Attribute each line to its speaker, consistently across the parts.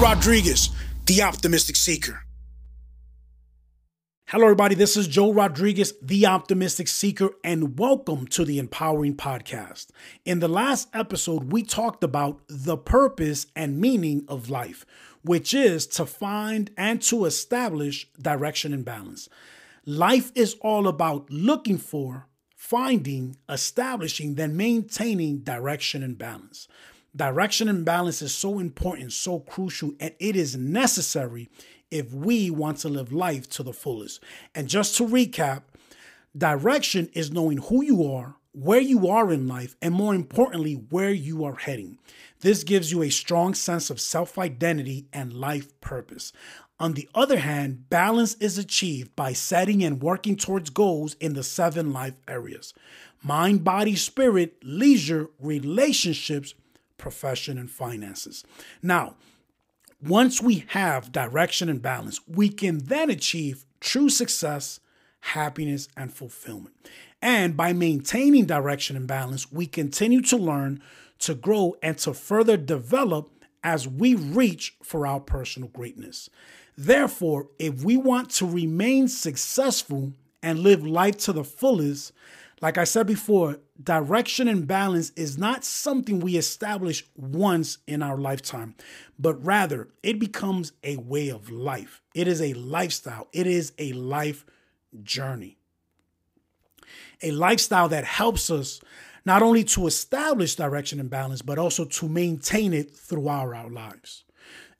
Speaker 1: Rodriguez, the optimistic seeker.
Speaker 2: Hello, everybody. This is Joel Rodriguez, the optimistic seeker, and welcome to the Empowering Podcast. In the last episode, we talked about the purpose and meaning of life, which is to find and to establish direction and balance. Life is all about looking for, finding, establishing, then maintaining direction and balance. Direction and balance is so important, so crucial, and it is necessary if we want to live life to the fullest. And just to recap, direction is knowing who you are, where you are in life, and more importantly, where you are heading. This gives you a strong sense of self identity and life purpose. On the other hand, balance is achieved by setting and working towards goals in the seven life areas mind, body, spirit, leisure, relationships, profession, and finances. Now, once we have direction and balance, we can then achieve true success, happiness, and fulfillment. And by maintaining direction and balance, we continue to learn, to grow, and to further develop as we reach for our personal greatness. Therefore, if we want to remain successful and live life to the fullest, like I said before, direction and balance is not something we establish once in our lifetime, but rather it becomes a way of life. It is a lifestyle, it is a life journey. A lifestyle that helps us not only to establish direction and balance, but also to maintain it throughout our lives.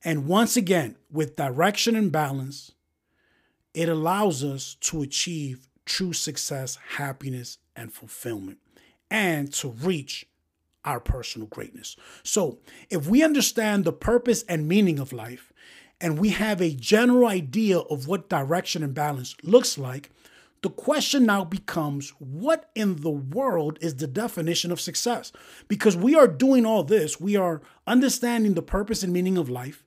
Speaker 2: And once again, with direction and balance, it allows us to achieve true success, happiness, and fulfillment, and to reach our personal greatness. So, if we understand the purpose and meaning of life, and we have a general idea of what direction and balance looks like, the question now becomes what in the world is the definition of success? Because we are doing all this, we are understanding the purpose and meaning of life,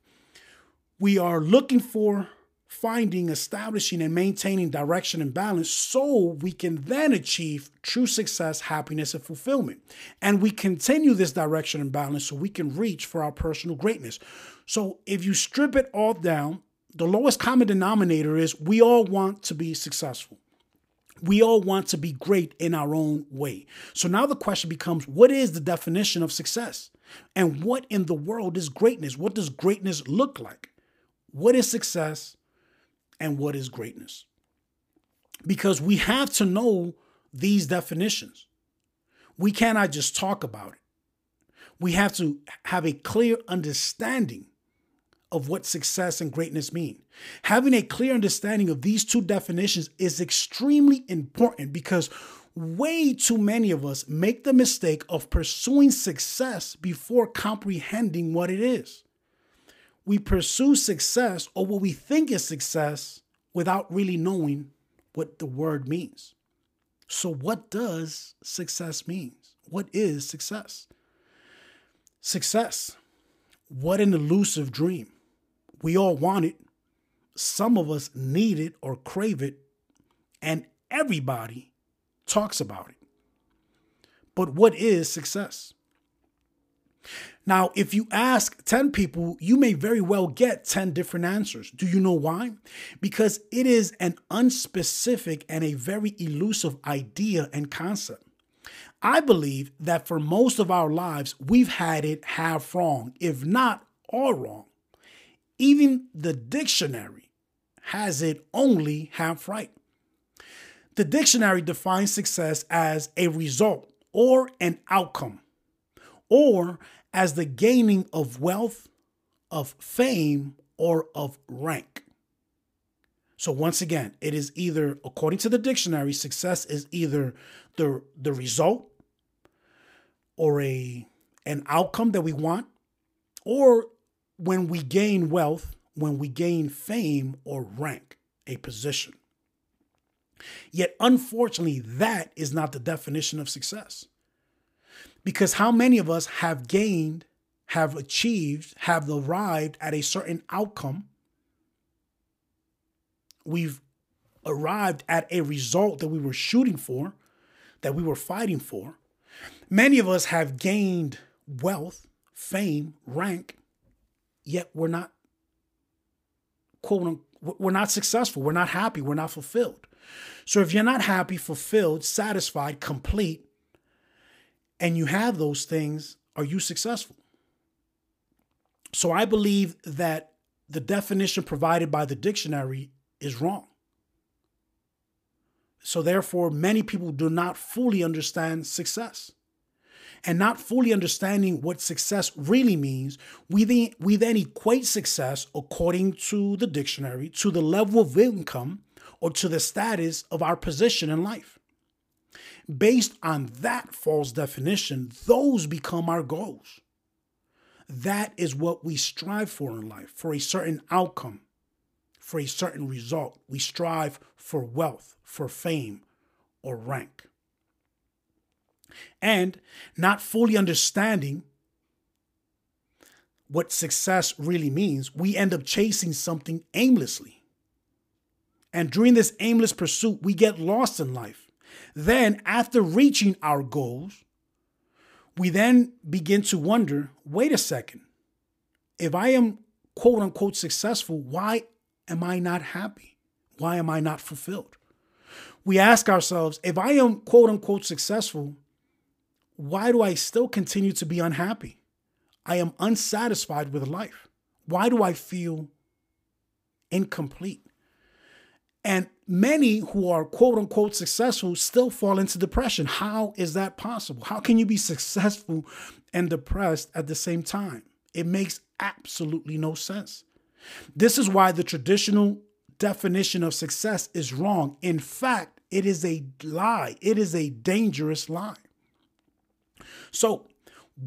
Speaker 2: we are looking for finding, establishing, and maintaining direction and balance so we can then achieve true success, happiness, and fulfillment. And we continue this direction and balance so we can reach for our personal greatness. So if you strip it all down, the lowest common denominator is we all want to be successful. We all want to be great in our own way. So now the question becomes what is the definition of success? And what in the world is greatness? What does greatness look like? What is success? And what is greatness. Because we have to know these definitions. We cannot just talk about it. We have to have a clear understanding of what success and greatness mean. Having a clear understanding of these two definitions is extremely important because way too many of us make the mistake of pursuing success before comprehending what it is we pursue success or what we think is success without really knowing what the word means. So, what does success mean? What is success? Success. What an elusive dream. We all want it. Some of us need it or crave it, and everybody talks about it. But what is success? Now, if you ask 10 people, you may very well get 10 different answers. Do you know why? Because it is an unspecific and a very elusive idea and concept. I believe that for most of our lives, we've had it half wrong, if not all wrong. Even the dictionary has it only half right. The dictionary defines success as a result or an outcome or as the gaining of wealth, of fame, or of rank. So once again, it is either, according to the dictionary, success is either the, the result or a an outcome that we want, or when we gain wealth, when we gain fame or rank, a position. Yet, unfortunately, that is not the definition of success. Because how many of us have gained, have achieved, have arrived at a certain outcome? We've arrived at a result that we were shooting for, that we were fighting for. Many of us have gained wealth, fame, rank, yet we're not quote unquote, we're not successful, we're not happy, we're not fulfilled. So if you're not happy, fulfilled, satisfied, complete, and you have those things, are you successful? So I believe that the definition provided by the dictionary is wrong. So therefore, many people do not fully understand success. And not fully understanding what success really means, we then, we then equate success, according to the dictionary, to the level of income or to the status of our position in life. Based on that false definition, those become our goals. That is what we strive for in life, for a certain outcome, for a certain result. We strive for wealth, for fame, or rank. And not fully understanding what success really means, we end up chasing something aimlessly. And during this aimless pursuit, we get lost in life. Then, after reaching our goals, we then begin to wonder wait a second, if I am quote unquote successful, why am I not happy? Why am I not fulfilled? We ask ourselves, if I am quote unquote successful, why do I still continue to be unhappy? I am unsatisfied with life. Why do I feel incomplete? And many who are quote unquote successful still fall into depression. How is that possible? How can you be successful and depressed at the same time? It makes absolutely no sense. This is why the traditional definition of success is wrong. In fact, it is a lie, it is a dangerous lie. So,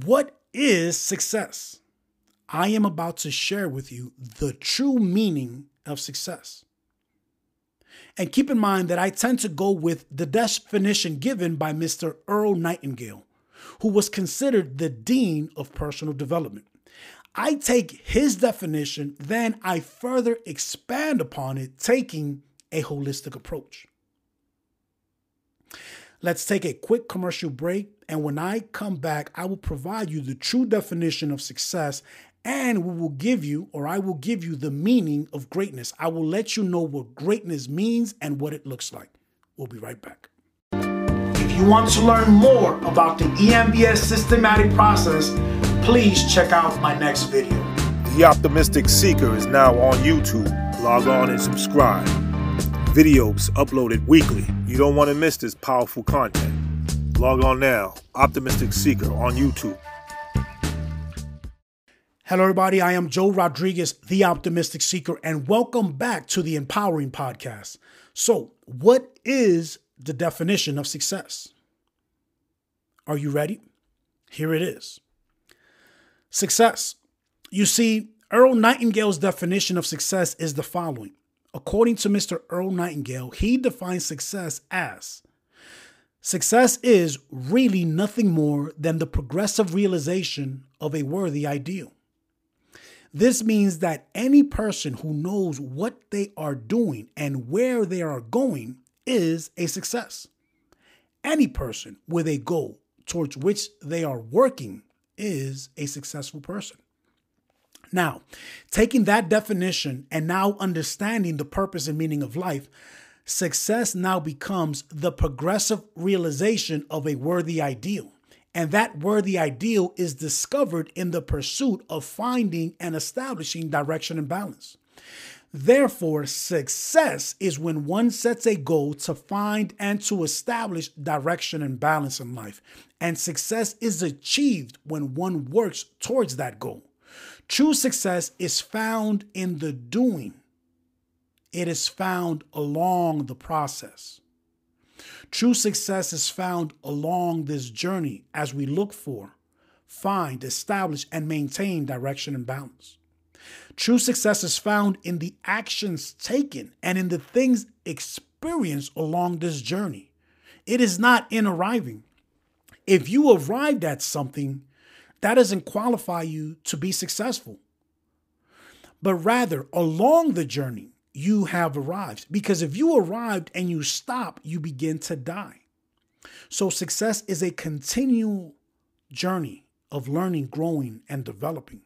Speaker 2: what is success? I am about to share with you the true meaning of success. And keep in mind that I tend to go with the definition given by Mr. Earl Nightingale, who was considered the dean of personal development. I take his definition, then I further expand upon it, taking a holistic approach. Let's take a quick commercial break. And when I come back, I will provide you the true definition of success and we will give you, or I will give you, the meaning of greatness. I will let you know what greatness means and what it looks like. We'll be right back. If you want to learn more about the EMBS systematic process, please check out my next video.
Speaker 3: The Optimistic Seeker is now on YouTube. Log on and subscribe. Videos uploaded weekly. You don't want to miss this powerful content. Log on now, Optimistic Seeker on YouTube.
Speaker 2: Hello, everybody. I am Joel Rodriguez, the Optimistic Seeker, and welcome back to the Empowering Podcast. So, what is the definition of success? Are you ready? Here it is Success. You see, Earl Nightingale's definition of success is the following. According to Mr. Earl Nightingale, he defines success as Success is really nothing more than the progressive realization of a worthy ideal. This means that any person who knows what they are doing and where they are going is a success. Any person with a goal towards which they are working is a successful person. Now, taking that definition and now understanding the purpose and meaning of life, success now becomes the progressive realization of a worthy ideal. And that worthy ideal is discovered in the pursuit of finding and establishing direction and balance. Therefore, success is when one sets a goal to find and to establish direction and balance in life. And success is achieved when one works towards that goal. True success is found in the doing, it is found along the process. True success is found along this journey as we look for, find, establish, and maintain direction and balance. True success is found in the actions taken and in the things experienced along this journey. It is not in arriving. If you arrived at something, that doesn't qualify you to be successful. But rather, along the journey, you have arrived. Because if you arrived and you stop, you begin to die. So, success is a continual journey of learning, growing, and developing.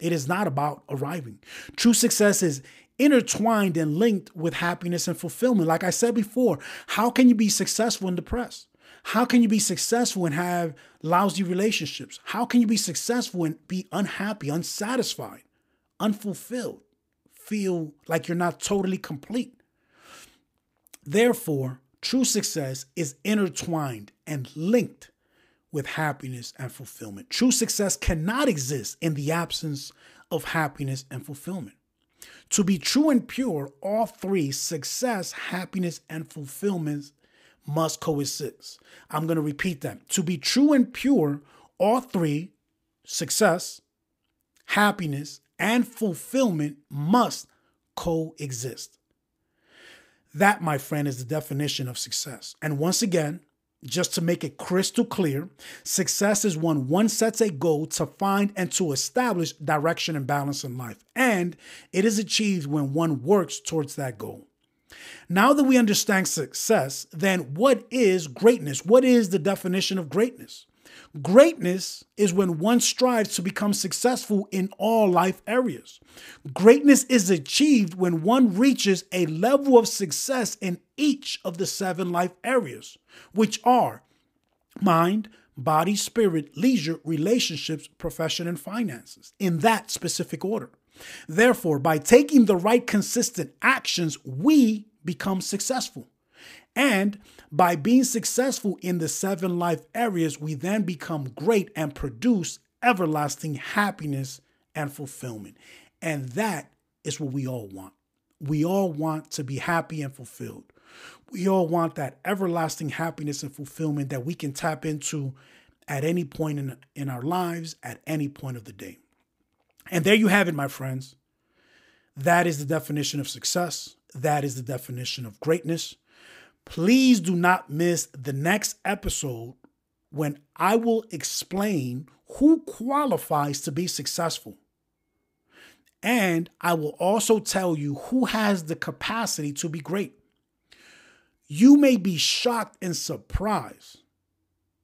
Speaker 2: It is not about arriving. True success is intertwined and linked with happiness and fulfillment. Like I said before, how can you be successful and depressed? How can you be successful and have lousy relationships? How can you be successful and be unhappy, unsatisfied, unfulfilled, feel like you're not totally complete? Therefore, true success is intertwined and linked with happiness and fulfillment. True success cannot exist in the absence of happiness and fulfillment. To be true and pure, all three success, happiness, and fulfillment must coexist. I'm going to repeat that. To be true and pure, all three success, happiness, and fulfillment must coexist. That, my friend, is the definition of success. And once again, just to make it crystal clear, success is when one sets a goal to find and to establish direction and balance in life. And it is achieved when one works towards that goal. Now that we understand success, then what is greatness? What is the definition of greatness? Greatness is when one strives to become successful in all life areas. Greatness is achieved when one reaches a level of success in each of the seven life areas, which are mind, body, spirit, leisure, relationships, profession, and finances, in that specific order. Therefore, by taking the right consistent actions, we become successful. And by being successful in the seven life areas, we then become great and produce everlasting happiness and fulfillment. And that is what we all want. We all want to be happy and fulfilled. We all want that everlasting happiness and fulfillment that we can tap into at any point in, in our lives, at any point of the day. And there you have it, my friends. That is the definition of success. That is the definition of greatness. Please do not miss the next episode when I will explain who qualifies to be successful. And I will also tell you who has the capacity to be great. You may be shocked and surprised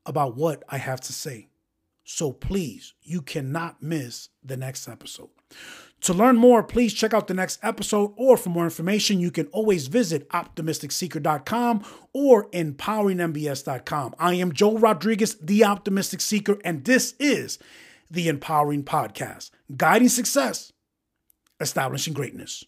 Speaker 2: about what I have to say. So please, you cannot miss the next episode. To learn more, please check out the next episode, or for more information, you can always visit optimisticseeker.com or empoweringmbs.com. I am Joel Rodriguez, the Optimistic Seeker, and this is the Empowering Podcast, guiding success, establishing greatness.